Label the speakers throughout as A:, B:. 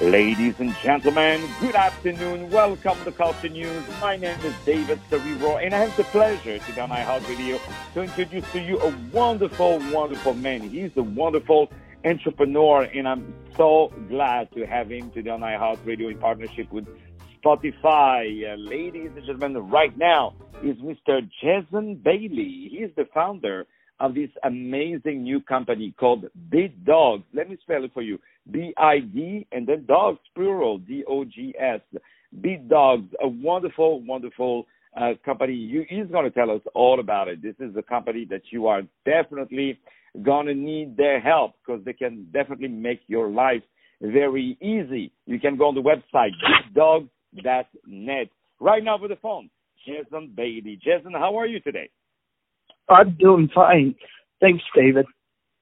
A: Ladies and gentlemen, good afternoon. Welcome to Culture News. My name is David Cerebro, and I have the pleasure to today on iHeartRadio to introduce to you a wonderful, wonderful man. He's a wonderful entrepreneur, and I'm so glad to have him today on iHeartRadio in partnership with Spotify. Uh, ladies and gentlemen, right now is Mr. Jason Bailey. He's the founder of this amazing new company called Bid Dogs. Let me spell it for you. B-I-D and then dogs plural, D-O-G-S. Bid Dogs, a wonderful, wonderful uh, company. You, he's going to tell us all about it. This is a company that you are definitely going to need their help because they can definitely make your life very easy. You can go on the website, biddogs.net. Right now over the phone, Jason Bailey. Jason, how are you today?
B: I'm doing fine. Thanks, David.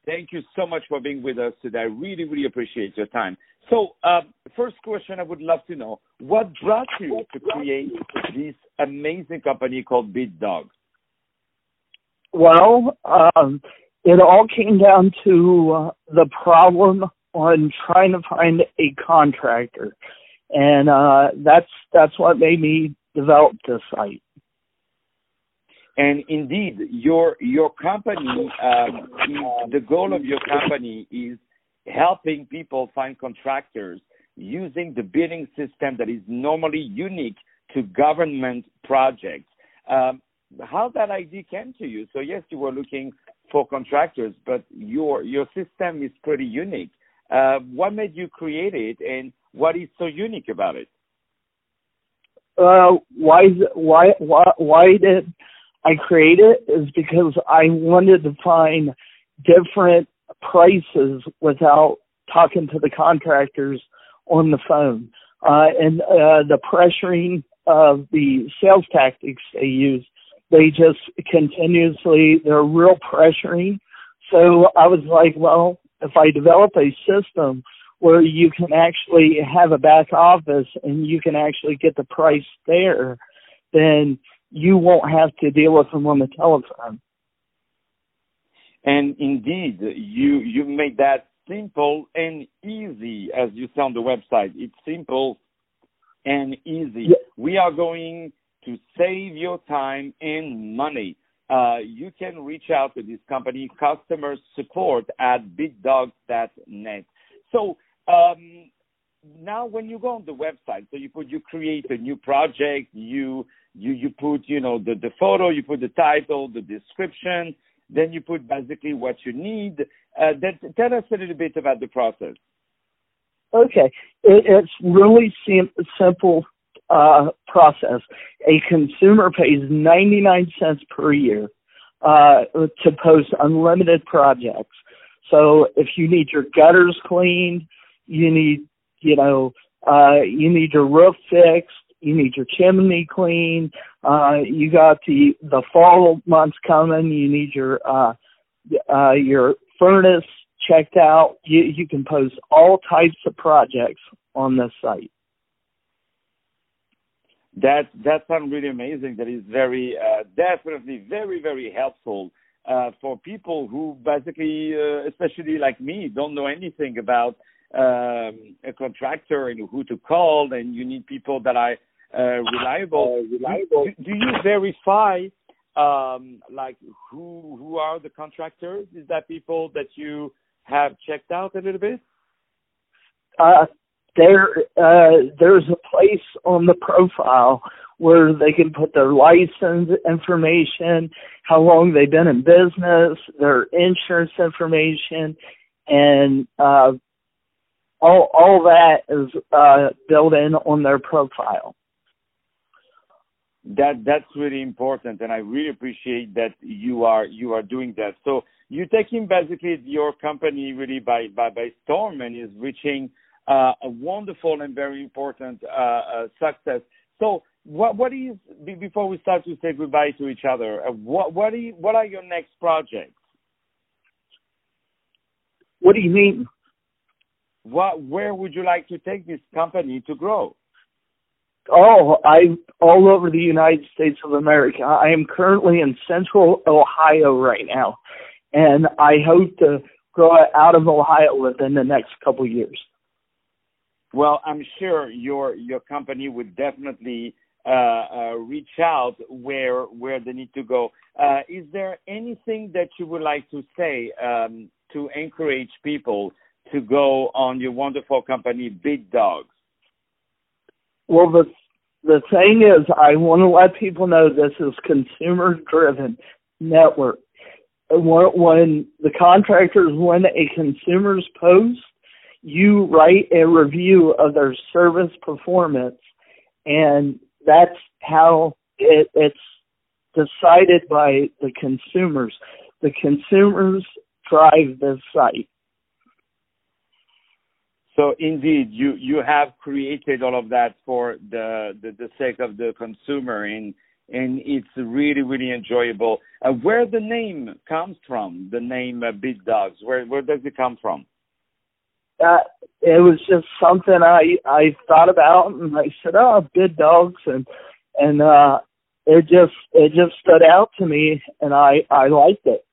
A: Thank you so much for being with us today. I really, really appreciate your time. So, uh, first question I would love to know what brought you to create this amazing company called Bid Dogs?
B: Well, um, it all came down to uh, the problem on trying to find a contractor, and uh, that's that's what made me develop this site.
A: And indeed, your your company, um, the goal of your company is helping people find contractors using the bidding system that is normally unique to government projects. Um, how that idea came to you? So yes, you were looking for contractors, but your your system is pretty unique. Uh, what made you create it, and what is so unique about it?
B: Uh, why why why why did I created is because I wanted to find different prices without talking to the contractors on the phone. Uh, and uh, the pressuring of the sales tactics they use, they just continuously, they're real pressuring. So I was like, well, if I develop a system where you can actually have a back office and you can actually get the price there, then you won't have to deal with them on the telephone.
A: And indeed, you you made that simple and easy, as you say on the website. It's simple and easy. Yeah. We are going to save your time and money. Uh, you can reach out to this company, customer support at biddogs.net. So um, now when you go on the website, so you put you create a new project, you you you put you know the the photo, you put the title, the description, then you put basically what you need. Uh, that, tell us a little bit about the process.
B: Okay, it, it's really sim- simple uh, process. A consumer pays 99 cents per year uh, to post unlimited projects. So if you need your gutters cleaned, you need you know, uh, you need your roof fixed, you need your chimney cleaned, uh, you got the, the fall months coming, you need your, uh, uh, your furnace checked out. You, you can post all types of projects on this site.
A: That that sounds really amazing. That is very uh, definitely very very helpful uh, for people who basically, uh, especially like me, don't know anything about um, a contractor and who to call, and you need people that are uh, reliable. Uh, reliable. Do, do, you verify um, like who who are the contractors? Is that people that you have checked out a little bit?
B: Uh, there uh, there's a place on the profile where they can put their license information, how long they've been in business, their insurance information, and uh, all all that is uh, built in on their profile.
A: That that's really important, and I really appreciate that you are you are doing that. So you're taking basically your company really by by, by storm and is reaching uh, a wonderful and very important uh, uh, success. So what what is before we start to say goodbye to each other? Uh, what what are you, what are your next projects?
B: What do you mean?
A: What where would you like to take this company to grow?
B: Oh, I all over the United States of America. I am currently in Central Ohio right now, and I hope to grow out of Ohio within the next couple years.
A: Well, I'm sure your your company would definitely uh, uh, reach out where where they need to go. Uh, is there anything that you would like to say um, to encourage people to go on your wonderful company, Bid Dogs?
B: Well, the the thing is, I want to let people know this is consumer driven network. When the contractors win a consumer's post, you write a review of their service performance, and that's how it, it's decided by the consumers. The consumers drive the site.
A: So indeed, you you have created all of that for the the, the sake of the consumer, and and it's really really enjoyable. Uh, where the name comes from, the name uh, Bid Dogs, where where does it come from?
B: Uh, it was just something I I thought about, and I said, "Oh, Bid Dogs," and and uh, it just it just stood out to me, and I I liked it.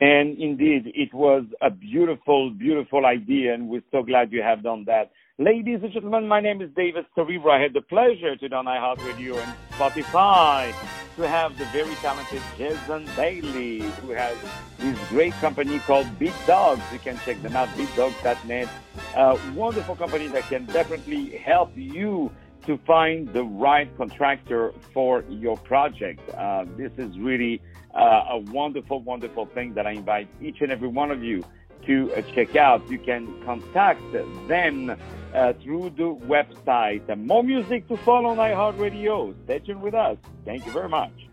A: And indeed, it was a beautiful, beautiful idea, and we're so glad you have done that. Ladies and gentlemen, my name is David Cerebro. I had the pleasure to on iHeartRadio and Spotify to have the very talented Jason Bailey, who has this great company called Bid Dogs. You can check them out, biddogs.net. A wonderful company that can definitely help you to find the right contractor for your project. Uh, this is really uh, a wonderful, wonderful thing that I invite each and every one of you to uh, check out. You can contact them uh, through the website. More music to follow on iHeartRadio. Stay tuned with us. Thank you very much.